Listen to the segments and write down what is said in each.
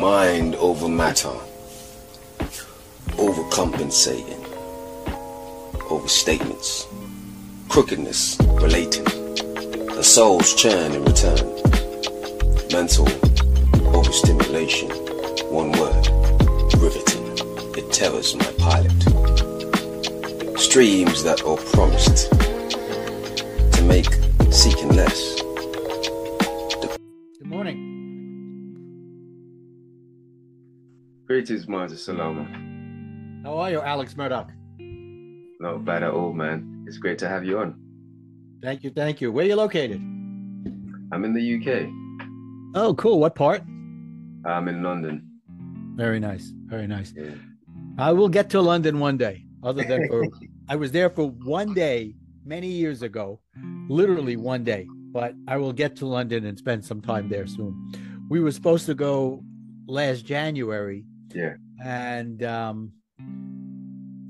Mind over matter. Overcompensating. Overstatements. Crookedness relating. The soul's churn in return. Mental overstimulation. One word. Riveting. It tethers my pilot. Streams that are promised to make seeking less. Greetings, Martin Salama. How are you, Alex Murdoch? Not bad at all, man. It's great to have you on. Thank you, thank you. Where are you located? I'm in the UK. Oh, cool. What part? I'm in London. Very nice. Very nice. Yeah. I will get to London one day. Other than for, I was there for one day many years ago, literally one day. But I will get to London and spend some time there soon. We were supposed to go last January, Yeah. and um,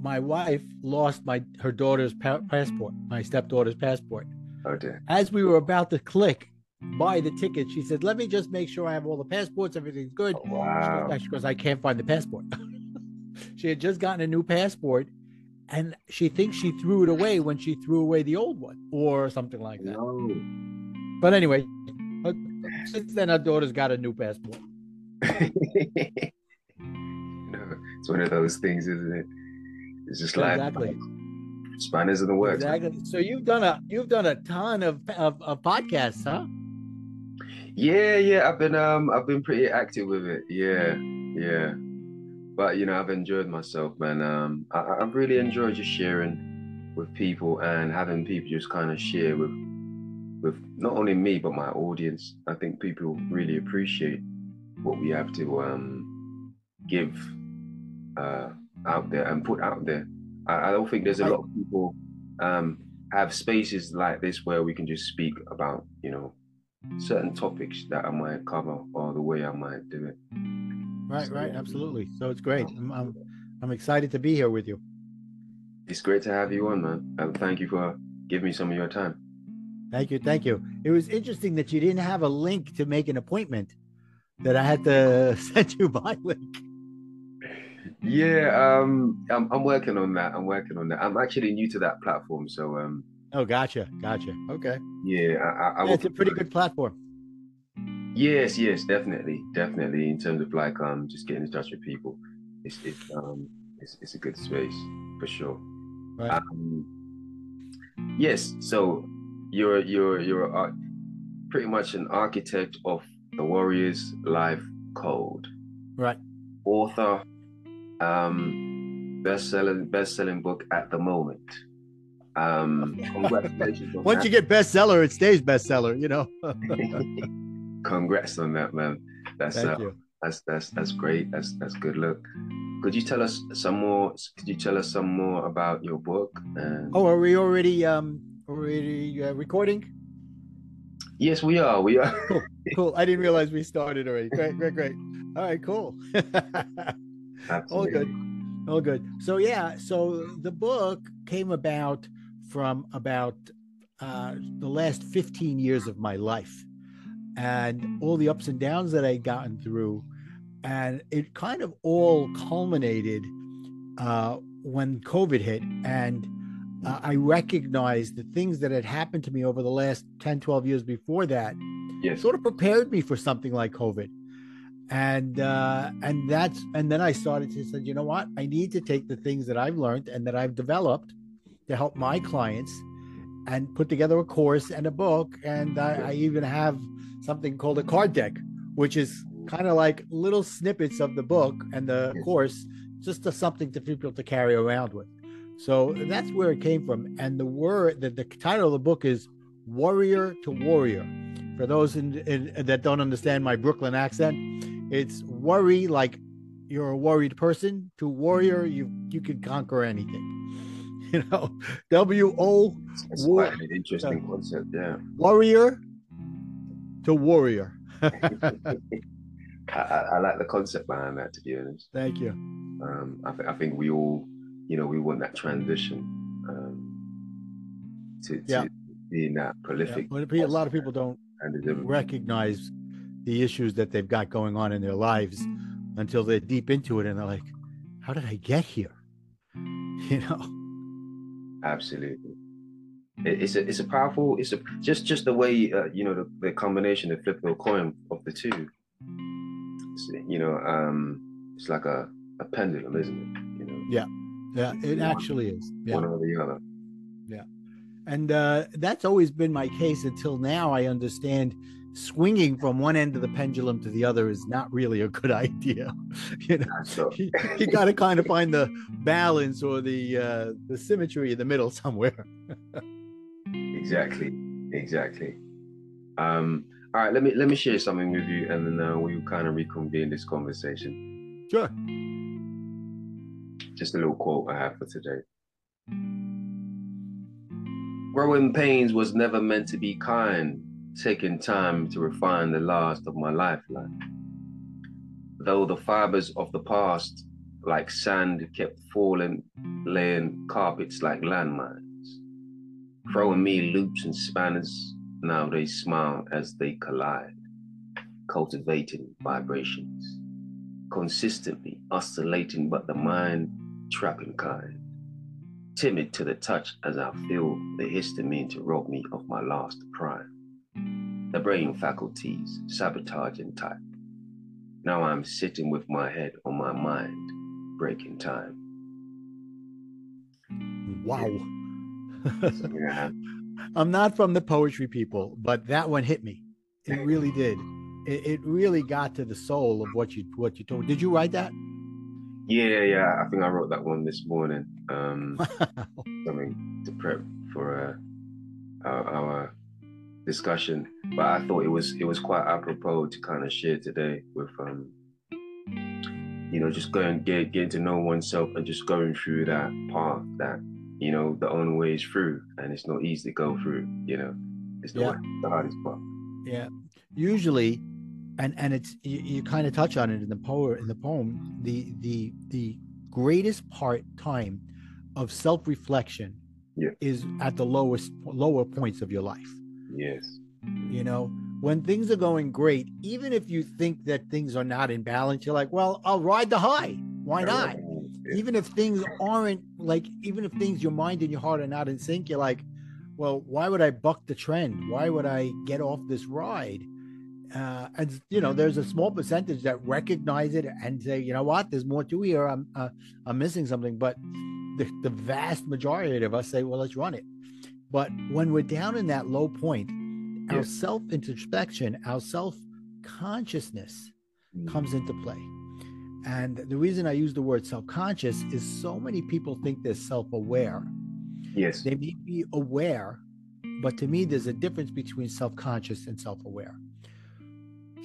my wife lost my her daughter's pa- passport, my stepdaughter's passport. Oh dear. as we were about to click buy the ticket, she said, "Let me just make sure I have all the passports. Everything's good." Oh, She goes wow. She goes, "I can't find the passport." she had just gotten a new passport, and she thinks she threw it away when she threw away the old one, or something like that. No. But anyway, since then, our daughter's got a new passport. no, it's one of those things, isn't it? It's just like Exactly. spanners in the works. Exactly. So you've done a you've done a ton of of, of podcasts, huh? Yeah, yeah. I've been um I've been pretty active with it. Yeah, yeah. But you know, I've enjoyed myself, man. Um, I- I've really enjoyed just sharing with people and having people just kind of share with with not only me but my audience. I think people really appreciate what we have to um give uh out there and put out there. I, I don't think there's a lot of people um have spaces like this where we can just speak about you know certain topics that I might cover or the way I might do it. Right, right, absolutely. So it's great. I'm I'm, I'm excited to be here with you. It's great to have you on, man. And thank you for giving me some of your time. Thank you, thank you. It was interesting that you didn't have a link to make an appointment. That I had to send you my link. Yeah, um, I'm, I'm working on that. I'm working on that. I'm actually new to that platform, so um, Oh, gotcha, gotcha. Okay, yeah, I, I, yeah, it's a pretty good platform. Yes, yes, definitely, definitely. In terms of like um, just getting in touch with people, it's it's um, it's, it's a good space for sure. Right. Um, yes, so you're you're you're a, pretty much an architect of the Warriors Life Code, Right. author, um, best selling best selling book at the moment. Um, congratulations on Once that. you get bestseller, it stays bestseller. You know. Congrats on that, man. That's Thank uh, you. that's that's that's great. That's that's good look. Could you tell us some more? Could you tell us some more about your book? And Oh, are we already um already uh, recording? yes, we are. We are. Cool. I didn't realize we started already. Great, great, great. All right, cool. All good. All good. So yeah, so the book came about from about uh, the last 15 years of my life and all the ups and downs that I'd gotten through. And it kind of all culminated uh, when COVID hit. And uh, I recognized the things that had happened to me over the last 10, 12 years before that Yes. sort of prepared me for something like COVID. And uh, and that's and then I started to say, you know what? I need to take the things that I've learned and that I've developed to help my clients and put together a course and a book. And I, I even have something called a card deck, which is kind of like little snippets of the book and the course, just to something to people to carry around with. So that's where it came from. And the word, the, the title of the book is Worrier to Warrior. For those in, in, that don't understand my Brooklyn accent, it's worry like you're a worried person. To warrior, you you can conquer anything. You know, W O It's War- quite an interesting concept. Yeah. worrier to warrior. I, I, like the concept behind that. To be honest, Thank you. um, I, th- I think we all, you know, we want that transition um, to, to Yeah. being that Yeah, prolific. but a lot of people don't and recognize the issues that they've got going on in their lives until they're deep into it and they're like, how did I get here? You know? Absolutely. It's a it's a powerful. It's a just just the way uh, you know the, the combination, the flip of a coin of the two. It's, you know, um, it's like a, a pendulum, isn't it? You know, Yeah, it actually is. Yeah. one or the other. Yeah and uh, that's always been my case until now. I understand swinging from one end of the pendulum to the other is not really a good idea. you know, So you, you got to kind of find the balance or the uh, the symmetry in the middle somewhere. exactly, exactly. Um, all right, let me let me share something with you, and then uh, we'll kind of reconvene this conversation. Sure. Just a little quote I have for today. Growing pains was never meant to be kind, taking time to refine the last of my lifeline. Though the fibers of the past, like sand, kept falling, laying carpets like landmines, throwing me loops and spanners, now they smile as they collide, cultivating vibrations, consistently oscillating, but the mind trapping kind timid to the touch as I feel the histamine to rob me of my last prime. The brain faculties sabotaging type. Now I'm sitting with my head on my mind, breaking time. Wow. Yeah, I'm not from the poetry people, but that one hit me. It really did. It, it really got to the soul of what you what you told. Did you write that? yeah, yeah. I think I wrote that one this morning. Um, something to prep for uh, our, our discussion, but I thought it was it was quite apropos to kind of share today with um, you know, just going get getting to know oneself and just going through that path that you know the only way is through, and it's not easy to go through. You know, it's the, Yeah. one- the hardest part. Yeah. Usually, and and it's you, you kind of touch on it in the poem in the poem. The the the greatest part time of self reflection Yeah. is at the lowest lower points of your life. Yes. You know, when things are going great, even if you think that things are not in balance, you're like, well, I'll ride the high. Why not? Yeah. even if things aren't like even if things your mind and your heart are not in sync you're like well why would i buck the trend why would i get off this ride uh, and you know there's a small percentage that recognize it and say you know what there's more to here i'm uh, i'm missing something but the, the vast majority of us say well let's run it but when we're down in that low point our self introspection our self consciousness comes into play. And the reason I use the word self conscious is so many people think they're self aware. Yes. They may be aware, but to me, there's a difference between self conscious and self aware.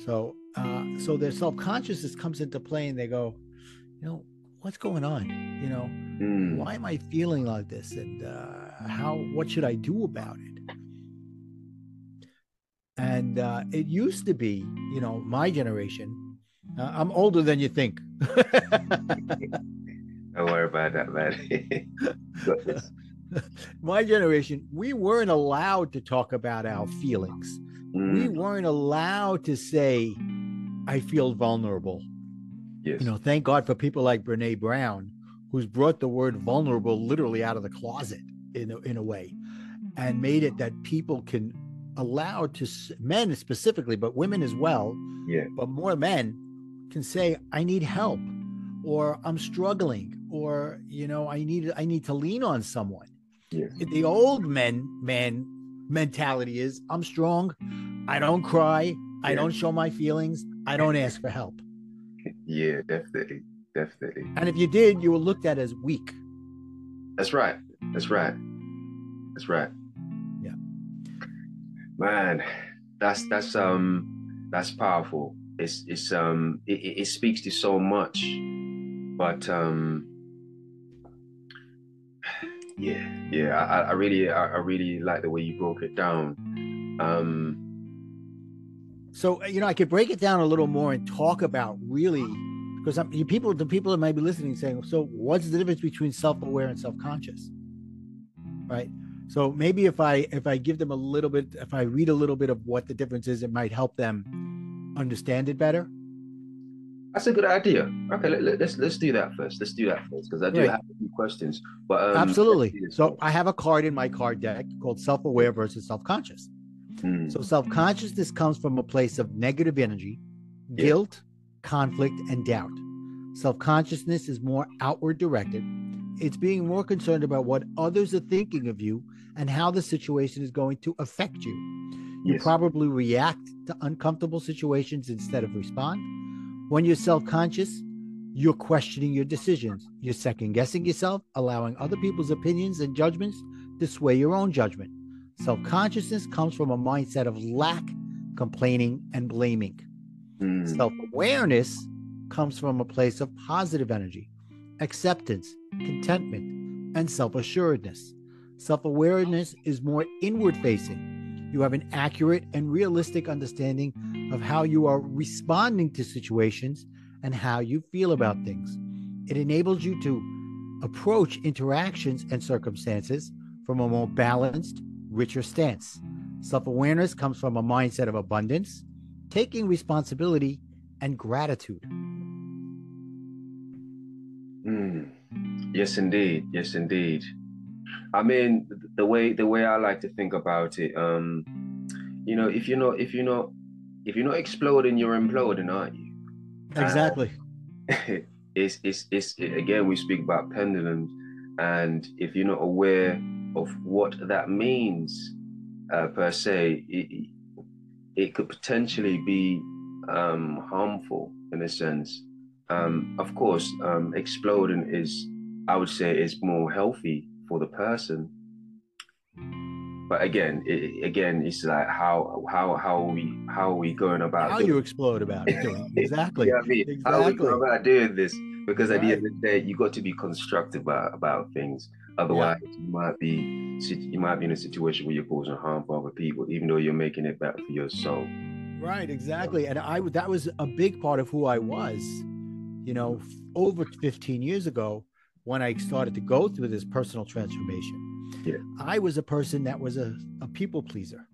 So, uh, so their self consciousness comes into play and they go, you know, what's going on? You know, Mm. why am I feeling like this? And uh, how, what should I do about it? And uh, it used to be, you know, my generation. Uh, I'm older than you think. Don't worry about that, man. My generation, we weren't allowed to talk about our feelings. We Mm. weren't allowed to say, I feel vulnerable. Yes. You know, thank God for people like Brene Brown, who's brought the word vulnerable literally out of the closet in a, in a way and made it that people can allow to men specifically, but women as well, Yeah. but more men can say, I need help or I'm struggling or, you know, I need, I need to lean on someone. Yes. The old men, man mentality is I'm strong. I don't cry. I don't show my feelings. I don't ask for help. Yeah. Definitely. Definitely. And if you did, you were looked at as weak. That's right. That's right. That's right. Yeah. Man, that's that's um that's powerful. It's it's um it, it speaks to so much, but um yeah yeah I, I- I really I, I really like the way you broke it down. Um So uh, you know, I could break it down a little more and talk about really because I'm, you people, the people that might be listening, saying, "So, what's the difference between self-aware and self-conscious?" Right. So maybe if I if I give them a little bit, if I read a little bit of what the difference is, it might help them understand it better? That's a good idea. Okay, let, let, let's let's do that first. Let's do that first because I do Right. have a few questions. But um, Absolutely. let's do this So. I have a card in my card deck called self aware versus self conscious. Mm, So self consciousness comes from a place of negative energy, Yeah. guilt, conflict, and doubt. Self consciousness is more outward directed. It's being more concerned about what others are thinking of you and how the situation is going to affect you. You yes. probably react to uncomfortable situations instead of respond. When you're self conscious, you're questioning your decisions. You're second guessing yourself, allowing other people's opinions and judgments to sway your own judgment. Self consciousness comes from a mindset of lack, complaining, and blaming. Mm, Self awareness comes from a place of positive energy, acceptance, contentment, and self assuredness. Self awareness is more inward facing. You have an accurate and realistic understanding of how you are responding to situations and how you feel about things. It enables you to approach interactions and circumstances from a more balanced, richer stance. Self awareness comes from a mindset of abundance, taking responsibility, and gratitude. mm. Yes, indeed. Yes, indeed. I mean, the way the way I like to think about it, um, you know, if you're not if you're not if you're not exploding, you're imploding, aren't you? Exactly. it's, it's it's again we speak about pendulums and if you're not aware of what that means uh, per se it, it could potentially be um, harmful in a sense um, of course um, exploding is i would say is more healthy for the person but again it, again it's like how how how are we how are we going about How doing you explode about it. Doing. Exactly. yeah, I mean, how are we Exactly. going about doing this? Because at the end of the day, you got to be constructive about, about things. Otherwise, you might be you might be in a situation where you're causing harm for other people, even though you're making it better for your soul. Right, exactly. And I that was a big part of who I was, you know, over 15 years ago when I started to go through this personal transformation. Yeah. I was a person that was a, a people pleaser.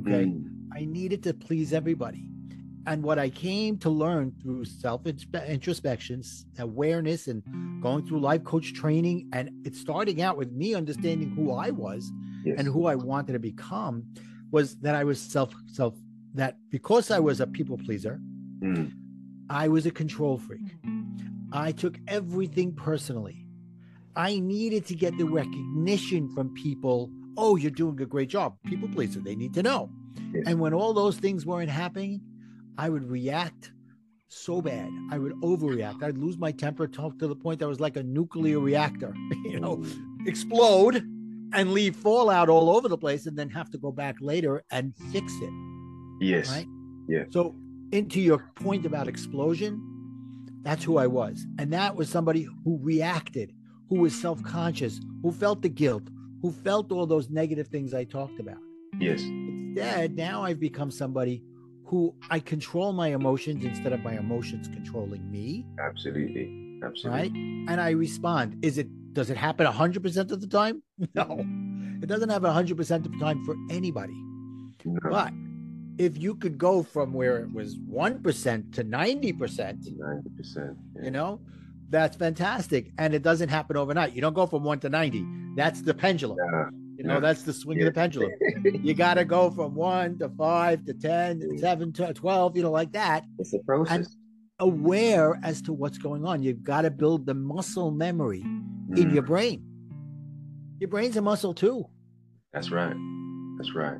Okay. Mm, I needed to please everybody. And what I came to learn through self introspections, awareness, and going through life coach training, and it's starting out with me understanding who I was yes. and who I wanted to become, was that I was self self that because I was a people pleaser, Mm, I was a control freak. I took everything personally. I needed to get the recognition from people. Oh, you're doing a great job. People pleaser. They need to know. Yes. And when all those things weren't happening, I would react so bad. I would overreact. I'd lose my temper to, to the point that I was like a nuclear reactor, you know, explode and leave fallout all over the place and then have to go back later and fix it. yes. right? Yeah. So, into your point about explosion, that's who I was. And that was somebody who reacted, who was self conscious, who felt the guilt, who felt all those negative things I talked about. Yes. Instead, now I've become somebody who I control my emotions instead of my emotions controlling me, Absolutely. Absolutely. right? And I respond. Is it does it happen 100% of the time? No. It doesn't happen 100% of the time for anybody. No, But if you could go from where it was 1% to 90%, ninety percent. you know, that's fantastic. And it doesn't happen overnight. You don't go from 1 to 90. That's the pendulum. You know, that's the swing of the pendulum. You got to go from 1 to 5 to 10, to 7 to 12, you know, like that, It's a process. aware as to what's going on. You've got to build the muscle memory in Mm, your brain. Your brain's a muscle too. That's right. That's right.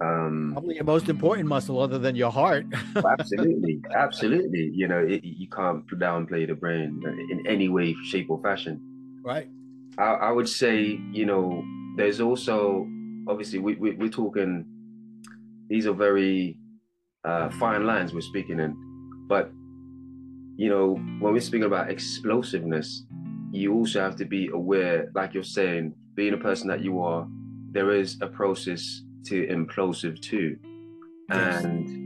Um, Probably your most important muscle other than your heart. absolutely, absolutely. You know, it, you can't downplay the brain in any way, shape, or fashion. right. I, I would say, you know, there's also obviously we, we we're talking. These are very uh, fine lines we're speaking in, but you know, when we're speaking about explosiveness, you also have to be aware, like you're saying, being a person that you are, there is a process to implosive too, Yes. and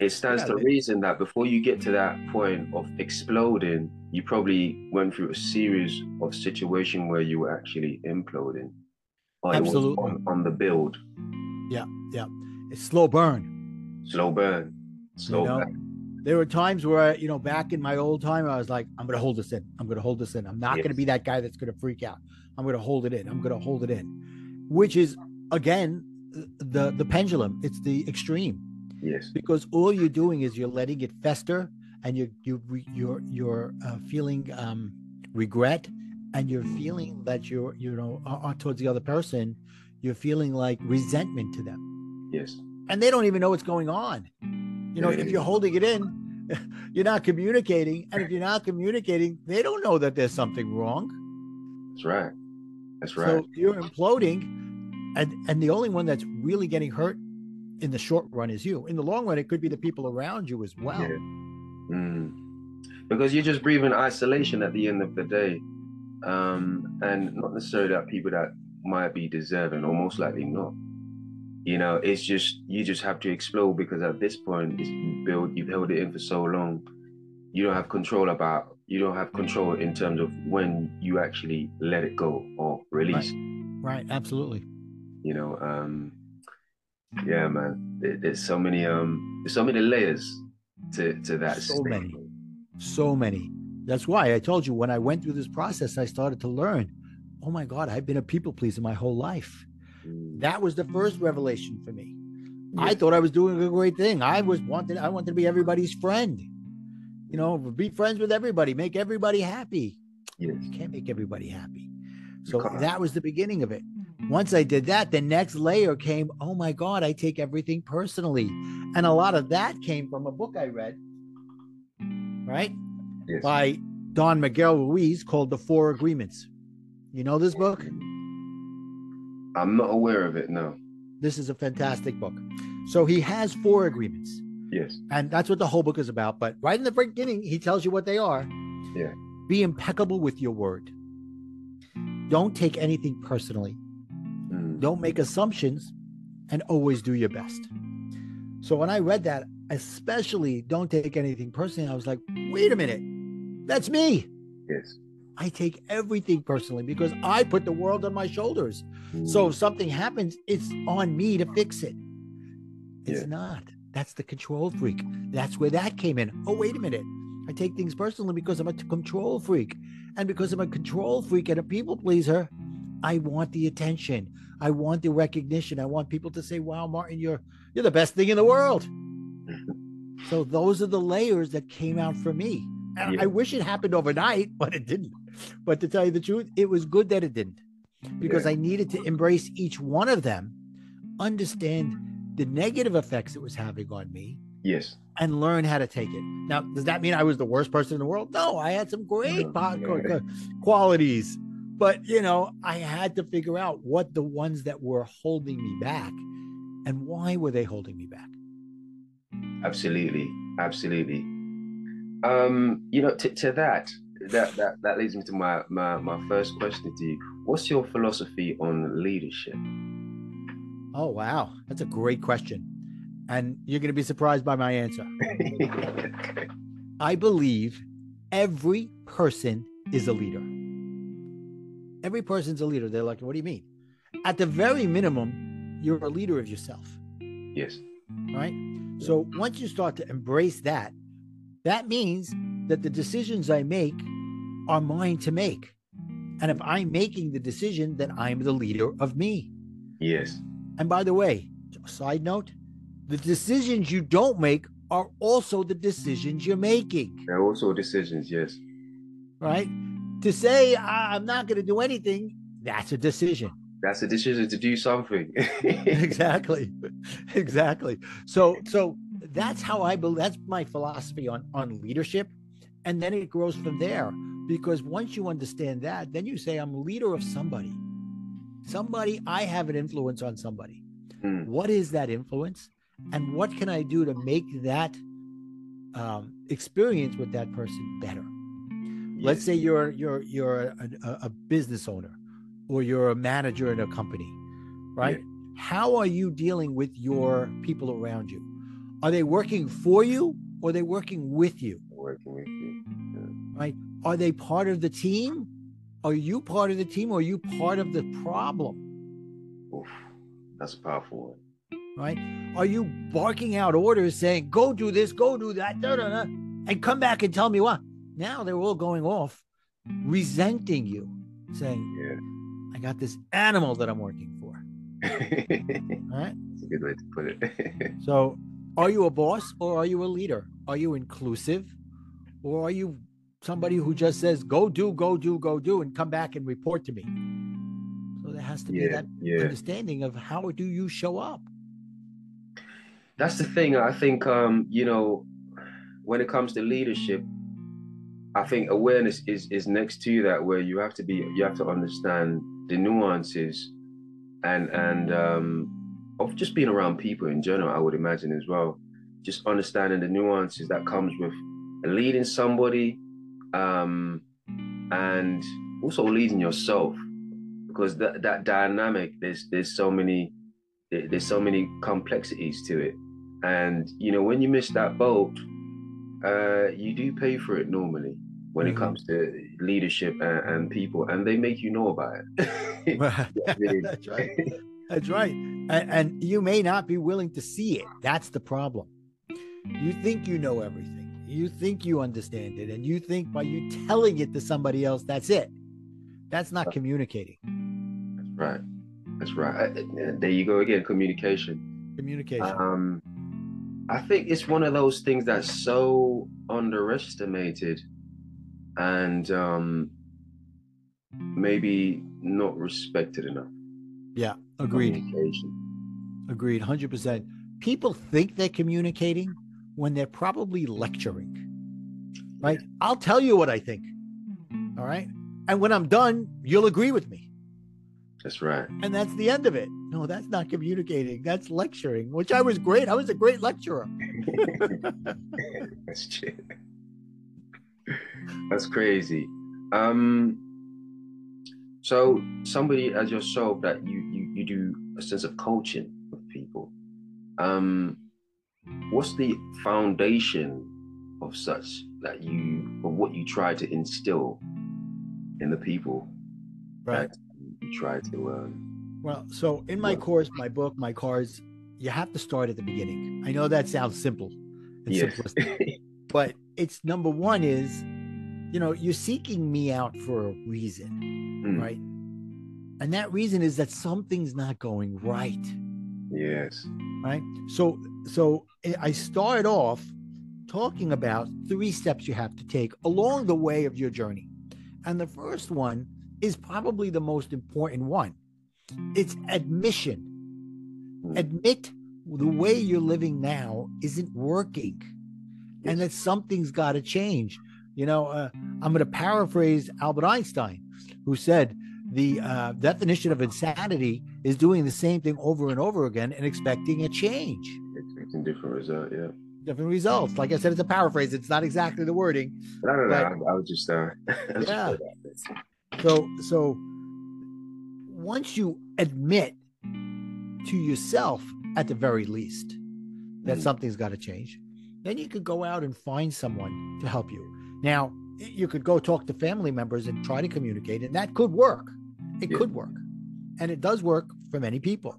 it stands Yeah, to reason that before you get to that point of exploding, you probably went through a series of situation where you were actually imploding. Absolutely. on, on the build. Yeah, yeah. It's slow burn. slow burn, slow You know? burn. There were times where, you know, back in my old time, I was like, I'm going to hold this in. I'm going to hold this in. I'm not going to be that guy that's going to freak out. I'm going to hold it in. I'm going to hold it in, which is, again, the the pendulum. It's the extreme Yes, because all you're doing is you're letting it fester and you you re- you're you're uh, feeling um regret and you're feeling that you're you know uh, towards the other person you're feeling like resentment to them. Yes, and they don't even know what's going on. You know if you're holding it in you're not communicating and if you're not communicating they don't know that there's something wrong. That's right. That's right. so you're imploding and and the only one that's really getting hurt in the short run is you in the long run it could be the people around you as well Yeah. Mm. Because you're just breathing isolation at the end of the day. Um, and not necessarily that people that might be deserving or most likely not. You know, it's just you just have to explode because at this point it's, you build you've held it in for so long, you don't have control about you don't have control in terms of when you actually let it go or release. right absolutely You know, um, yeah, man. There, there's so many um there's so many layers to to that. So state. many. so many that's why i told you when i went through this process i started to learn oh my god i've been a people pleaser my whole life Mm. that was the first revelation for me i thought i was doing a great thing i was wanted i wanted to be everybody's friend you know be friends with everybody make everybody happy Yes. you can't make everybody happy so that was the beginning of it once i did that the next layer came oh my god i take everything personally and a lot of that came from a book i read right Yes. by don miguel ruiz called the four agreements you know this book I'm not aware of it. No. this is a fantastic book so he has four agreements Yes. and that's what the whole book is about but right in the beginning he tells you what they are Yeah. be impeccable with your word don't take anything personally. Don't make assumptions and always do your best. So when i read that especially don't take anything personally i was like wait a minute. That's me. Yes. i take everything personally because i put the world on my shoulders. So Mm. if something happens it's on me to fix it. It's Yeah. not. That's the control freak. That's where that came in. Oh wait a minute. I take things personally because i'm a control freak. And because i'm a control freak and a people pleaser i want the attention i want the recognition i want people to say wow martin you're you're the best thing in the world so those are the layers that came out for me and Yeah. i wish it happened overnight but it didn't but to tell you the truth it was good that it didn't because Yeah. I needed to embrace each one of them, understand the negative effects it was having on me, Yes. and learn how to take it. Now, does that mean I was the worst person in the world? No, I had some great No. po- co- co- qualities, but you know, I had to figure out what the ones that were holding me back and why were they holding me back. Absolutely. Absolutely. Um, you know, to, to that, that that that leads me to my, my my first question to you. What's your philosophy on leadership? Oh, wow, that's a great question, and you're going to be surprised by my answer. okay. I believe every person is a leader. Every person's a leader. They're like, what do you mean? At the very minimum, you're a leader of yourself, Yes. right? So once you start to embrace that, that means that the decisions I make are mine to make. And if I'm making the decision, then I'm the leader of me. Yes. And by the way, side note, the decisions you don't make are also the decisions you're making. They're also decisions. Yes. right? To say "I- I'm not going to do anything, that's a decision. That's a decision to do something. exactly, exactly. So, so that's how I believe. That's my philosophy on on leadership, and then it grows from there. Because once you understand that, then you say I'm leader of somebody. Somebody I have an influence on somebody. Mm. What is that influence, and what can I do to make that um, experience with that person better? Let's say you're you're you're a, a, business owner or you're a manager in a company right how are you dealing with your people around you are they working for you or are they working with you working with you. right are they part of the team are you part of the team or are you part of the problem Oof, that's a powerful one. right? Are you barking out orders saying, go do this, go do that, da, da, da, and come back and tell me what? Now they're all going off, resenting you, saying, Yeah. I got this animal that I'm working for. That's a good way to put it. So, are you a boss or are you a leader? Are you inclusive or are you somebody who just says, go do, go do, go do, and come back and report to me? So, there has to be yeah, that yeah. understanding of how do you show up? That's the thing. I think um, you know, when it comes to leadership, I think awareness is is next to that, where you have to be, you have to understand the nuances, and and um, of just being around people in general. I would imagine as well, just understanding the nuances that comes with leading somebody, um, and also leading yourself, because that that dynamic, there's there's so many there's so many complexities to it. And you know when you miss that boat uh you do pay for it normally when Mhm. it comes to leadership and, and people and they make you know about it That's right. That's right. And, and you may not be willing to see it. That's the problem. You think you know everything. You think you understand it. And you think by you telling it to somebody else, that's it. That's not communicating. that's right that's right Uh, uh, there you go again communication Communication. um i think it's one of those things that's so underestimated and um maybe not respected enough yeah. Agreed. Agreed. 100%. People think they're communicating when they're probably lecturing, right? I'll tell you what I think. All right. And when I'm done, you'll agree with me. That's right and that's the end of it. No, that's not communicating. That's lecturing, which I was great. I was a great lecturer. that's true. That's crazy. Um, so somebody as yourself that you you you do a sense of coaching with people. Um, what's the foundation of such that you of what you try to instill in the people that you try to um Well, so in my Well- course, my book, my cards, you have to start at the beginning. I know that sounds simple and simplistic, but it's number one is, you know, you're seeking me out for a reason, Mm. right? And that reason is that something's not going right. yes right so so I- i start off talking about three steps you have to take along the way of your journey and the first one is probably the most important one. It's admission. Mm. admit the way you're living now isn't working and that something's got to change. You know uh, i'm going to paraphrase albert einstein who said the uh, definition of insanity is doing the same thing over and over again and expecting a change. Expecting different result yeah. Different results. Like i said it's a paraphrase. It's not exactly the wording. No no no. I, I was just uh I was just Yeah. Put that there. so so once you admit to yourself at the very least that Mm. something's got to change then you could go out and find someone to help you now you could go talk to family members and try to communicate and that could work it Yeah. could work and it does work for many people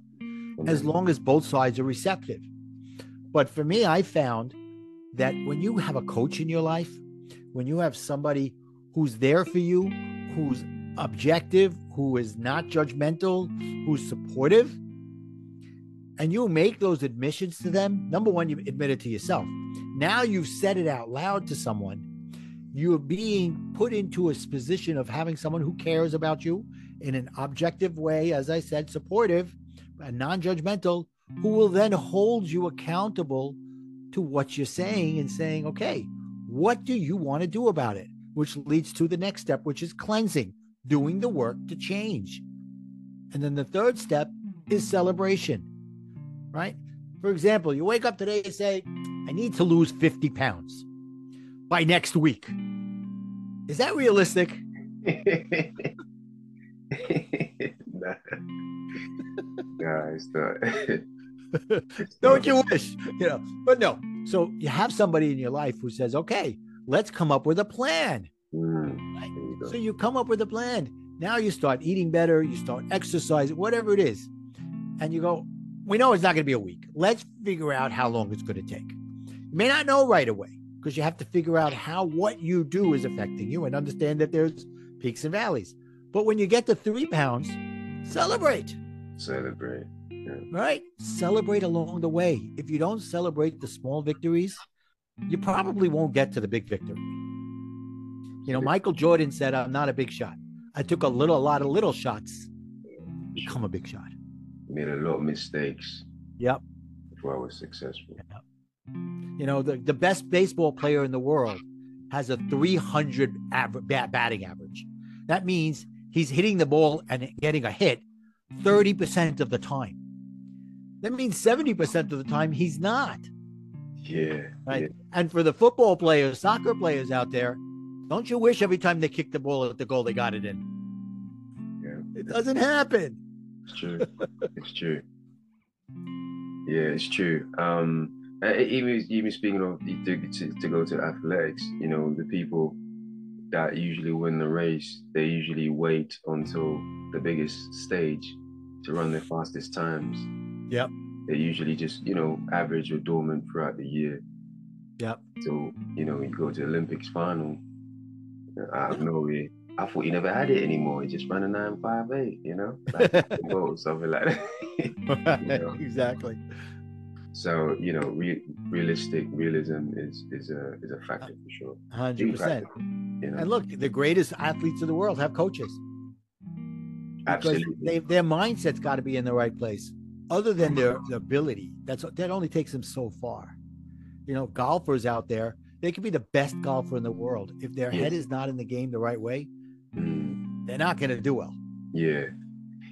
as long as both sides are receptive. But for me, I found that when you have a coach in your life, when you have somebody who's there for you, who's objective, who is not judgmental, who's supportive, and you make those admissions to them, number one, you admit it to yourself. Now you've said it out loud to someone. You're being put into a position of having someone who cares about you in an objective way, as I said, supportive and non-judgmental who will then hold you accountable to what you're saying and saying okay what do you want to do about it which leads to the next step which is cleansing doing the work to change and then the third step is celebration right for example you wake up today and say i need to lose 50 pounds by next week is that realistic nah. nah, it's not. It's don't not. you wish you know but no so you have somebody in your life who says okay let's come up with a plan Mm, Right. you. So you come up with a plan. Now you start eating better, you start exercising, whatever it is. And you go, we know it's not going to be a week. Let's figure out how long it's going to take. You may not know right away because you have to figure out how what you do is affecting you and understand that there's peaks and valleys. But when you get to three pounds, celebrate, Celebrate. Yeah. right? Celebrate along the way. If you don't celebrate the small victories, you probably won't get to the big victory. You know, Michael Jordan said, I'm not a big shot. I took a little, a lot of little shots, become a big shot. Made a lot of mistakes Yep. before I was successful. You know, the, the best baseball player in the world has a 300 aver- bat- batting average. That means he's hitting the ball and getting a hit 30% of the time. That means 70% of the time he's not. Yeah. Right. yeah. And for the football players, soccer players out there, don't you wish every time they kick the ball at the goal they got it in? Yeah. It doesn't happen. It's true. it's true. Yeah, it's true. Um, e- even even speaking of to, to, to go to athletics, you know, the people that usually win the race, they usually wait until the biggest stage to run their fastest times. Yep. They usually just, you know, average or dormant throughout the year. Yep. So, you know, you go to the Olympics final, uh, out of nowhere. I thought you never had it anymore. You just ran a nine five eight, you know, like, or something like that. know. exactly. So you know, re- realistic realism is is a is a factor for sure. Hundred percent. You know, And look, the greatest athletes in the world have coaches because absolutely. they, their mindset's got to be in the right place. Other than their, their ability, that's that only takes them so far. You know, golfers out there, they could be the best golfer in the world. If their head is not in the game the right way, Mm, they're not going to do well. yeah,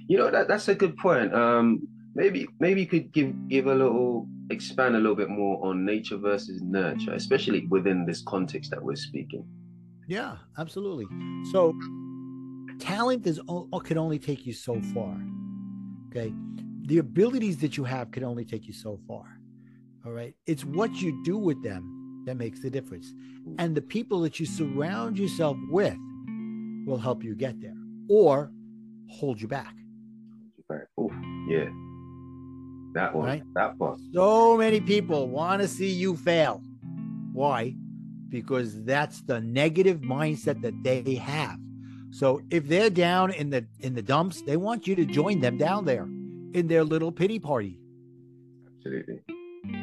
you know that that's a good point. Um, maybe maybe you could give give a little expand a little bit more on nature versus nurture, especially within this context that we're speaking. Yeah, absolutely. So, talent is can only take you so far. Okay, the abilities that you have can only take you so far. All right, it's what you do with them that makes the difference, and the people that you surround yourself with will help you get there or hold you back. Oh, yeah. That one. Right. That part. So many people want to see you fail. Why? Because that's the negative mindset that they have. So if they're down in the in the dumps, they want you to join them down there in their little pity party. Absolutely.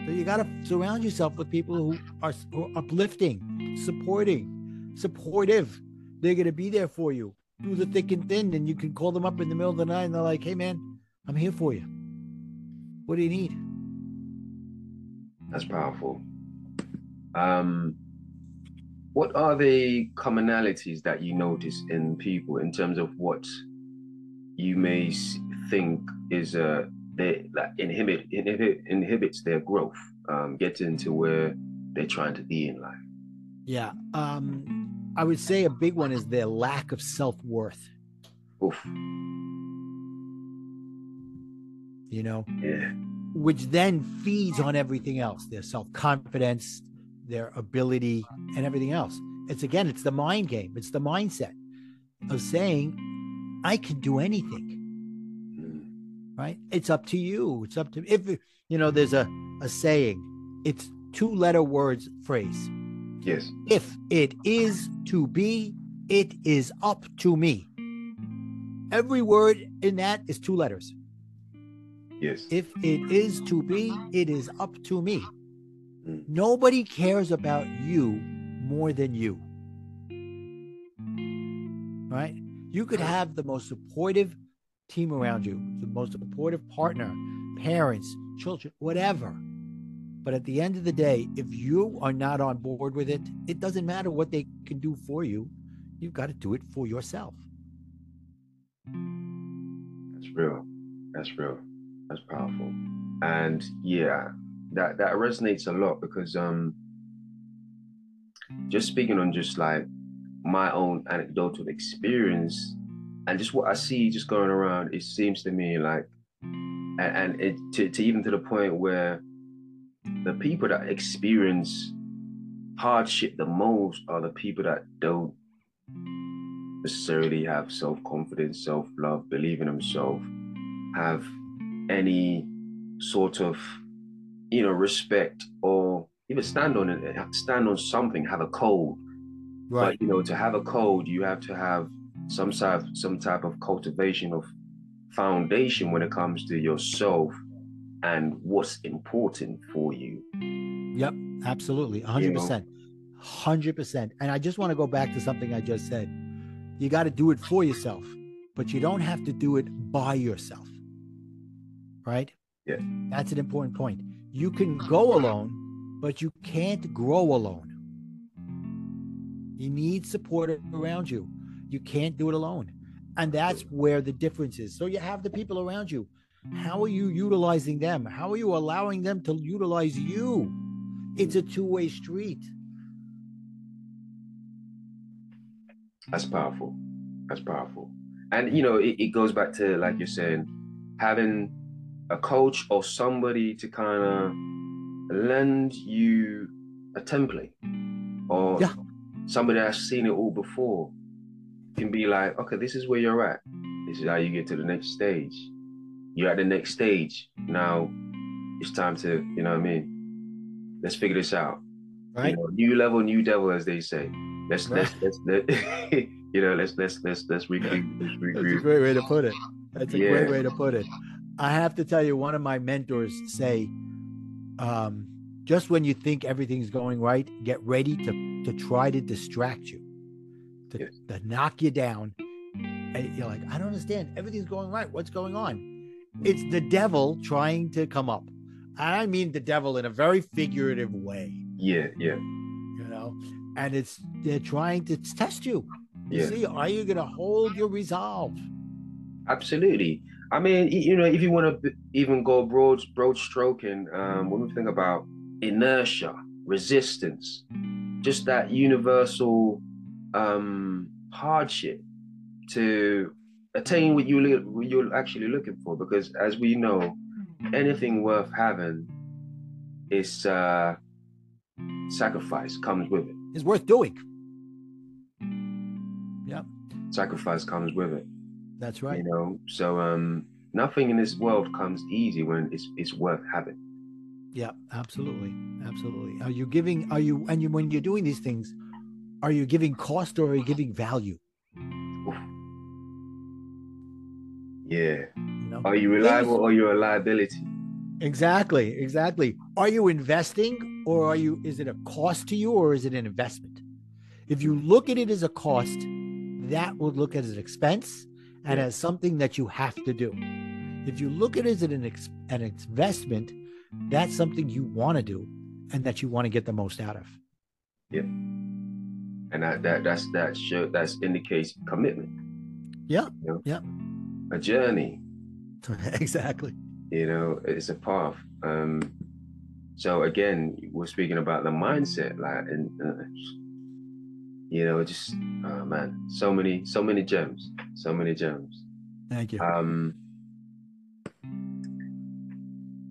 So you got to surround yourself with people who are, who are uplifting, supporting, supportive. They're going to be there for you through the thick and thin, and you can call them up in the middle of the night, and they're like, "Hey, man, I'm here for you. What do you need?" That's powerful. Um, what are the commonalities that you notice in people in terms of what you may think is uh they that inhibit inhibit inhibits their growth, um, getting to where they're trying to be in life? Yeah. Um, I would say a big one is their lack of self worth. Oof. You know, Yeah. which then feeds on everything else their self confidence, their ability, and everything else. It's again, it's the mind game, it's the mindset of saying, I can do anything, right? It's up to you. It's up to, if, you know, there's a, a saying, it's two letter words phrase. Yes. If it is to be, it is up to me. Every word in that is two letters. Yes. If it is to be, it is up to me. Mm. Nobody cares about you more than you. Right? You could have the most supportive team around you, the most supportive partner, parents, children, whatever. But at the end of the day, if you are not on board with it, it doesn't matter what they can do for you. You've got to do it for yourself. That's real. That's real. That's powerful. And yeah, that that resonates a lot because um just speaking on just like my own anecdotal experience and just what I see just going around, it seems to me like and, and it to, to even to the point where the people that experience hardship the most are the people that don't necessarily have self-confidence, self-love, believe in themselves, have any sort of, you know, respect or even stand on it, stand on something, have a code. Right. But you know, to have a code, you have to have some type, some type of cultivation of foundation when it comes to yourself and what's important for you. Yep, absolutely. 100%. 100%. And I just want to go back to something I just said. You got to do it for yourself, but you don't have to do it by yourself. Right? Yeah. That's an important point. You can go alone, but you can't grow alone. You need support around you. You can't do it alone. And that's where the difference is. So you have the people around you. How are you utilizing them? How are you allowing them to utilize you? It's a two way street. That's powerful. That's powerful. And you know, it, it goes back to like you're saying, having a coach or somebody to kind of lend you a template or Yeah. somebody that's seen it all before can be like, okay, this is where you're at. This is how you get to the next stage. You're at the next stage. Now it's time to, you know what I mean? Let's figure this out. Right? You know, new level, new devil, as they say. Let's Right. let's let's let, you know, let's let's let's let's regroup. Let's That's a great way to put it. That's a Yeah. great way to put it. I have to tell you, one of my mentors say, um, just when you think everything's going right, get ready to to try to distract you, to, Yes. to knock you down. And you're like, I don't understand. Everything's going right. What's going on? It's the devil trying to come up. I mean the devil in a very figurative way, Yeah, yeah, you know, and it's they're trying to test you. You yeah. see, are you going to hold your resolve? Absolutely. I mean, you know, if you want to even go broad, broad stroking, um, when we think about inertia, resistance, just that universal um, hardship to attain what you li- what you're actually looking for, because as we know, anything worth having is uh, sacrifice comes with it. it. Is worth doing. Yeah. Sacrifice comes with it. That's right. you know so um nothing in this world comes easy when it's it's worth having Yeah, absolutely, absolutely. Are you giving? Are you and you when you're doing these things, are you giving cost or are you giving value? yeah You know, are you reliable or you're a liability exactly, exactly. Are you investing or are you? Is it a cost to you or is it an investment? If you look at it as a cost, that would look at as an expense and Yeah. as something that you have to do. If you look at it as an ex, an investment, that's something you want to do and that you want to get the most out of. And that, that that's that show that's indicates commitment Yeah, you know? yeah. a journey exactly. you know it's a path um so again we're speaking about the mindset like and uh, you know just oh man so many so many gems so many gems Thank you. Um,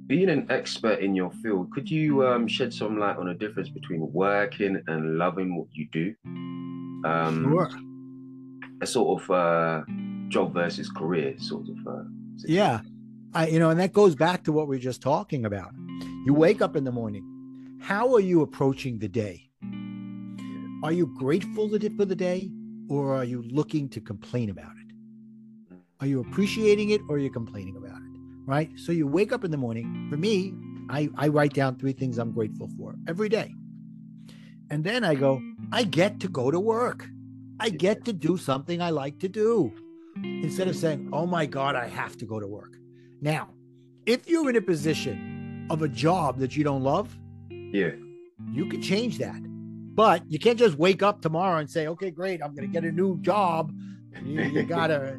being an expert in your field, could you um, shed some light on the difference between working and loving what you do? Um, sure. A sort of uh, job versus career, sort of. Uh. Yeah. I you know, and that goes back to what we are just talking about. You wake up in the morning. How are you approaching the day? Are you grateful for the day or are you looking to complain about it? Are you appreciating it or are you complaining about it? Right? So you wake up in the morning. For me, I, I write down three things I'm grateful for every day. And then I go, I get to go to work. I get to do something I like to do instead of saying, oh my God, I have to go to work. Now, if you're in a position of a job that you don't love, Yeah. you can change that. But you can't just wake up tomorrow and say, okay, great, I'm going to get a new job. You, you got to